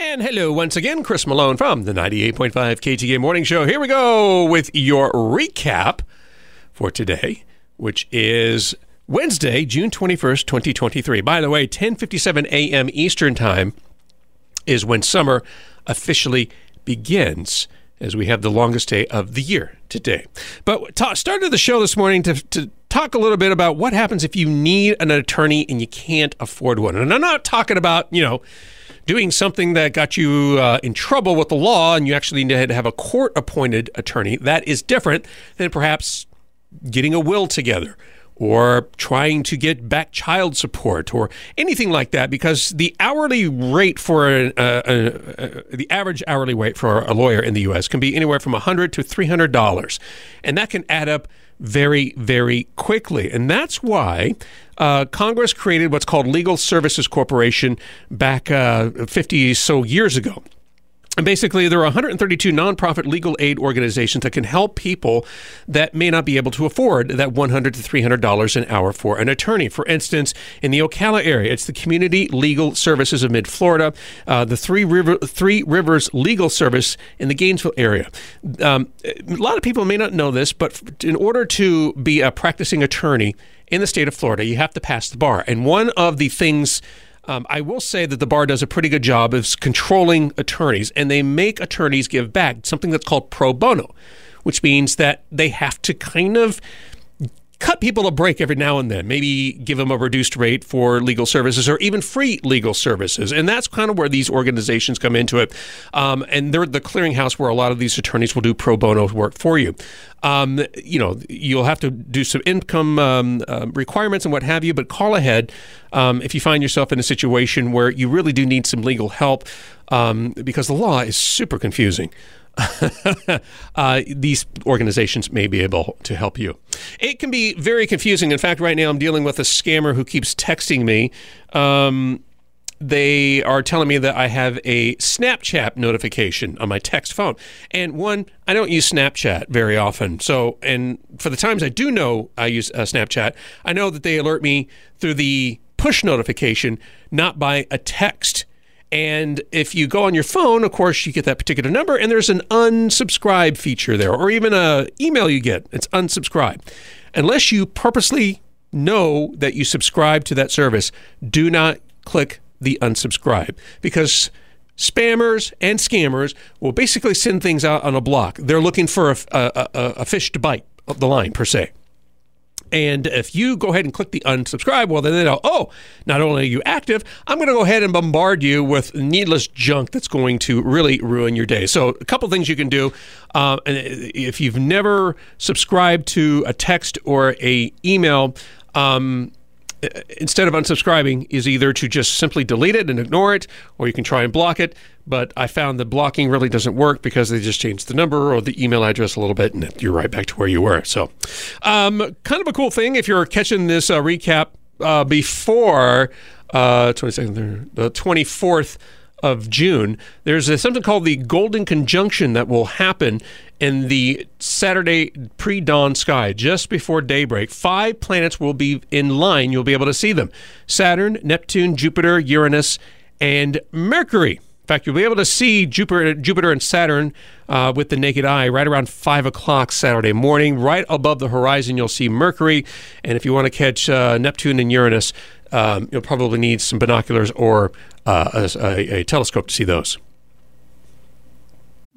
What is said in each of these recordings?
And hello once again, Chris Malone from the 98.5 KTK Morning Show. Here we go with your recap for today, which is Wednesday, June 21st, 2023. By the way, 10:57 a.m. Eastern Time is when summer officially begins as we have the longest day of the year today. But ta- started the show this morning to, to talk a little bit about what happens if you need an attorney and you can't afford one. And I'm not talking about, you know, doing something that got you uh, in trouble with the law and you actually need to have a court appointed attorney. That is different than perhaps getting a will together or trying to get back child support or anything like that because the hourly rate for a, a, a, the average hourly rate for a lawyer in the US can be anywhere from 100 to $300 and that can add up very very quickly. And that's why uh, Congress created what's called Legal Services Corporation back uh, 50 so years ago and basically, there are 132 nonprofit legal aid organizations that can help people that may not be able to afford that $100 to $300 an hour for an attorney. For instance, in the Ocala area, it's the Community Legal Services of Mid Florida, uh, the Three, River, Three Rivers Legal Service in the Gainesville area. Um, a lot of people may not know this, but in order to be a practicing attorney in the state of Florida, you have to pass the bar. And one of the things um, I will say that the bar does a pretty good job of controlling attorneys, and they make attorneys give back something that's called pro bono, which means that they have to kind of cut people a break every now and then, maybe give them a reduced rate for legal services or even free legal services. And that's kind of where these organizations come into it. Um, and they're the clearinghouse where a lot of these attorneys will do pro bono work for you. Um, you know, you'll have to do some income um, uh, requirements and what have you, but call ahead um, if you find yourself in a situation where you really do need some legal help um, because the law is super confusing. uh, these organizations may be able to help you. It can be very confusing. In fact, right now I'm dealing with a scammer who keeps texting me. Um, they are telling me that I have a Snapchat notification on my text phone. And one, I don't use Snapchat very often. So, and for the times I do know I use uh, Snapchat, I know that they alert me through the push notification, not by a text. And if you go on your phone, of course, you get that particular number, and there's an unsubscribe feature there, or even a email you get. It's unsubscribe. Unless you purposely know that you subscribe to that service, do not click the unsubscribe because spammers and scammers will basically send things out on a block. They're looking for a, a, a, a fish to bite the line per se. And if you go ahead and click the unsubscribe, well, then they know, oh, not only are you active, I'm going to go ahead and bombard you with needless junk that's going to really ruin your day. So, a couple things you can do. Uh, if you've never subscribed to a text or a email, um, instead of unsubscribing is either to just simply delete it and ignore it, or you can try and block it. But I found that blocking really doesn't work because they just changed the number or the email address a little bit, and you're right back to where you were. So, um, kind of a cool thing if you're catching this uh, recap uh, before uh, 22nd, the 24th of June, there's a, something called the Golden Conjunction that will happen in the Saturday pre dawn sky, just before daybreak. Five planets will be in line. You'll be able to see them Saturn, Neptune, Jupiter, Uranus, and Mercury. In fact, you'll be able to see Jupiter, Jupiter and Saturn uh, with the naked eye right around 5 o'clock Saturday morning. Right above the horizon, you'll see Mercury. And if you want to catch uh, Neptune and Uranus, um, you'll probably need some binoculars or uh, a, a telescope to see those.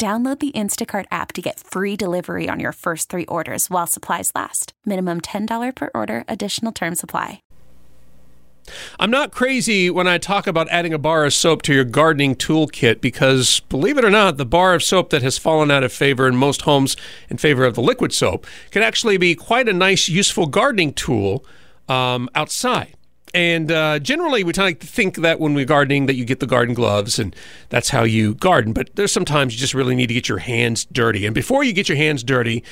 Download the Instacart app to get free delivery on your first three orders while supplies last. Minimum $10 per order, additional term supply. I'm not crazy when I talk about adding a bar of soap to your gardening toolkit because, believe it or not, the bar of soap that has fallen out of favor in most homes in favor of the liquid soap can actually be quite a nice, useful gardening tool um, outside. And uh, generally, we like to think that when we're gardening, that you get the garden gloves and that's how you garden. But there's sometimes you just really need to get your hands dirty. And before you get your hands dirty,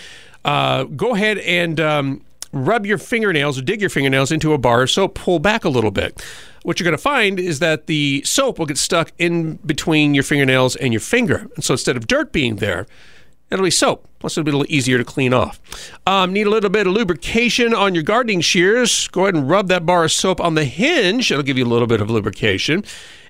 uh, go ahead and um, rub your fingernails or dig your fingernails into a bar of soap, pull back a little bit. What you're going to find is that the soap will get stuck in between your fingernails and your finger. And so instead of dirt being there, it'll be soap. Plus, it'll be a little easier to clean off. Um, need a little bit of lubrication on your gardening shears. Go ahead and rub that bar of soap on the hinge. It'll give you a little bit of lubrication.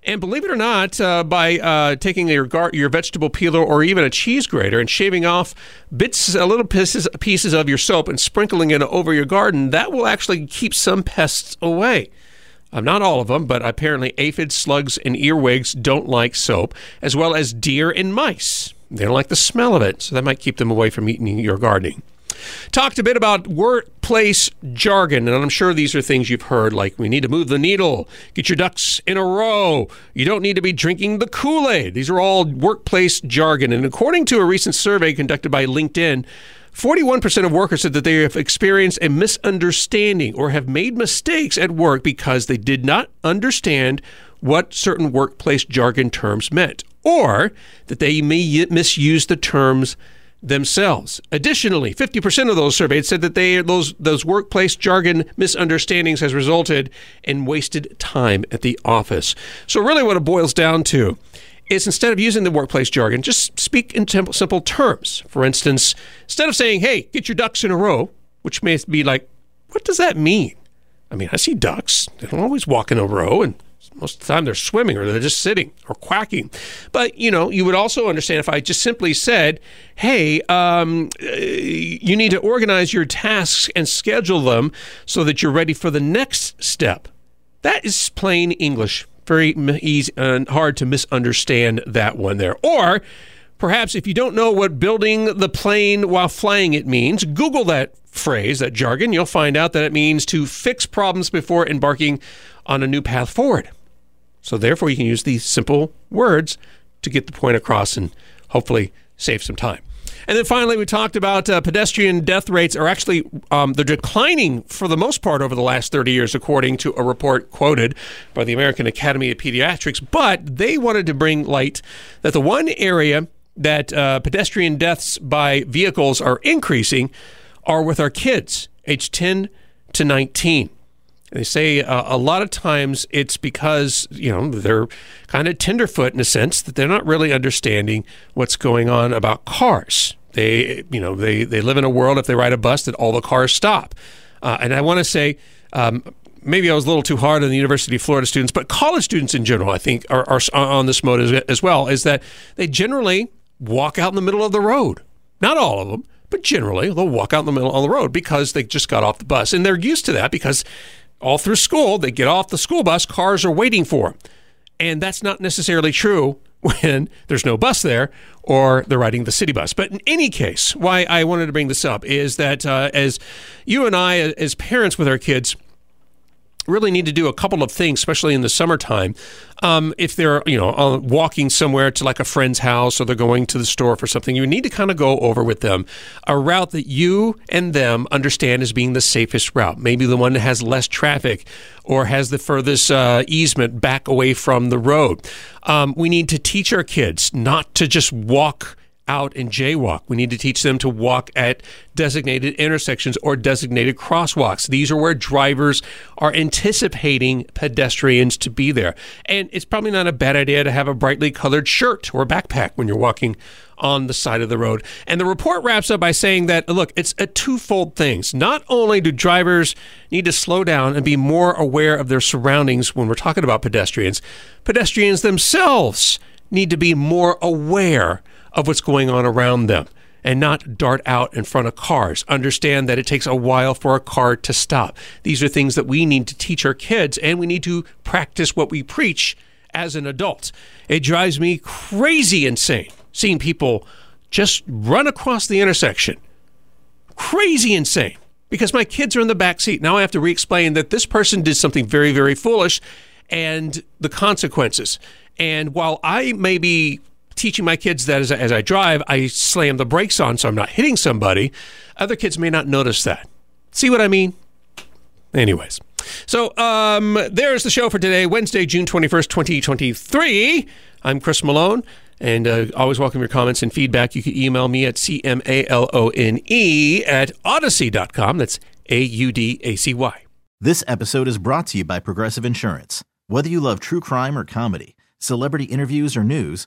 And believe it or not, uh, by uh, taking your gar- your vegetable peeler or even a cheese grater and shaving off bits, uh, little pieces pieces of your soap and sprinkling it over your garden, that will actually keep some pests away. Um, not all of them, but apparently aphids, slugs, and earwigs don't like soap, as well as deer and mice. They don't like the smell of it, so that might keep them away from eating your gardening. Talked a bit about workplace jargon, and I'm sure these are things you've heard like we need to move the needle, get your ducks in a row, you don't need to be drinking the Kool Aid. These are all workplace jargon. And according to a recent survey conducted by LinkedIn, 41% of workers said that they have experienced a misunderstanding or have made mistakes at work because they did not understand what certain workplace jargon terms meant, or that they may misuse the terms themselves. Additionally, 50% of those surveyed said that they those those workplace jargon misunderstandings has resulted in wasted time at the office. So really what it boils down to is instead of using the workplace jargon, just speak in simple terms. For instance, instead of saying, "Hey, get your ducks in a row," which may be like, "What does that mean?" I mean, I see ducks. They don't always walk in a row and most of the time they're swimming or they're just sitting or quacking. But, you know, you would also understand if I just simply said, hey, um, you need to organize your tasks and schedule them so that you're ready for the next step. That is plain English. Very easy and hard to misunderstand that one there. Or perhaps if you don't know what building the plane while flying it means, Google that phrase, that jargon. You'll find out that it means to fix problems before embarking on a new path forward. So therefore, you can use these simple words to get the point across and hopefully save some time. And then finally, we talked about uh, pedestrian death rates are actually um, they're declining for the most part over the last 30 years, according to a report quoted by the American Academy of Pediatrics. But they wanted to bring light that the one area that uh, pedestrian deaths by vehicles are increasing are with our kids, age 10 to 19. They say uh, a lot of times it's because, you know, they're kind of tenderfoot in a sense that they're not really understanding what's going on about cars. They, you know, they, they live in a world, if they ride a bus, that all the cars stop. Uh, and I want to say, um, maybe I was a little too hard on the University of Florida students, but college students in general, I think, are, are on this mode as, as well, is that they generally walk out in the middle of the road. Not all of them, but generally they'll walk out in the middle of the road because they just got off the bus. And they're used to that because all through school, they get off the school bus, cars are waiting for them. And that's not necessarily true when there's no bus there or they're riding the city bus. But in any case, why I wanted to bring this up is that uh, as you and I, as parents with our kids, really need to do a couple of things, especially in the summertime. Um, if they're, you know, uh, walking somewhere to like a friend's house or they're going to the store for something, you need to kind of go over with them a route that you and them understand as being the safest route. Maybe the one that has less traffic or has the furthest uh, easement back away from the road. Um, we need to teach our kids not to just walk out and jaywalk. We need to teach them to walk at designated intersections or designated crosswalks. These are where drivers are anticipating pedestrians to be there. And it's probably not a bad idea to have a brightly colored shirt or backpack when you're walking on the side of the road. And the report wraps up by saying that, look, it's a twofold things. Not only do drivers need to slow down and be more aware of their surroundings when we're talking about pedestrians, pedestrians themselves need to be more aware of what's going on around them and not dart out in front of cars. Understand that it takes a while for a car to stop. These are things that we need to teach our kids, and we need to practice what we preach as an adult. It drives me crazy insane seeing people just run across the intersection. Crazy insane. Because my kids are in the back seat. Now I have to re explain that this person did something very, very foolish and the consequences. And while I may be teaching my kids that as, as I drive, I slam the brakes on so I'm not hitting somebody, other kids may not notice that. See what I mean? Anyways. So um, there's the show for today, Wednesday, June 21st, 2023. I'm Chris Malone, and uh, always welcome your comments and feedback. You can email me at cmalone at audacy.com. That's A U D A C Y. This episode is brought to you by Progressive Insurance. Whether you love true crime or comedy, celebrity interviews or news,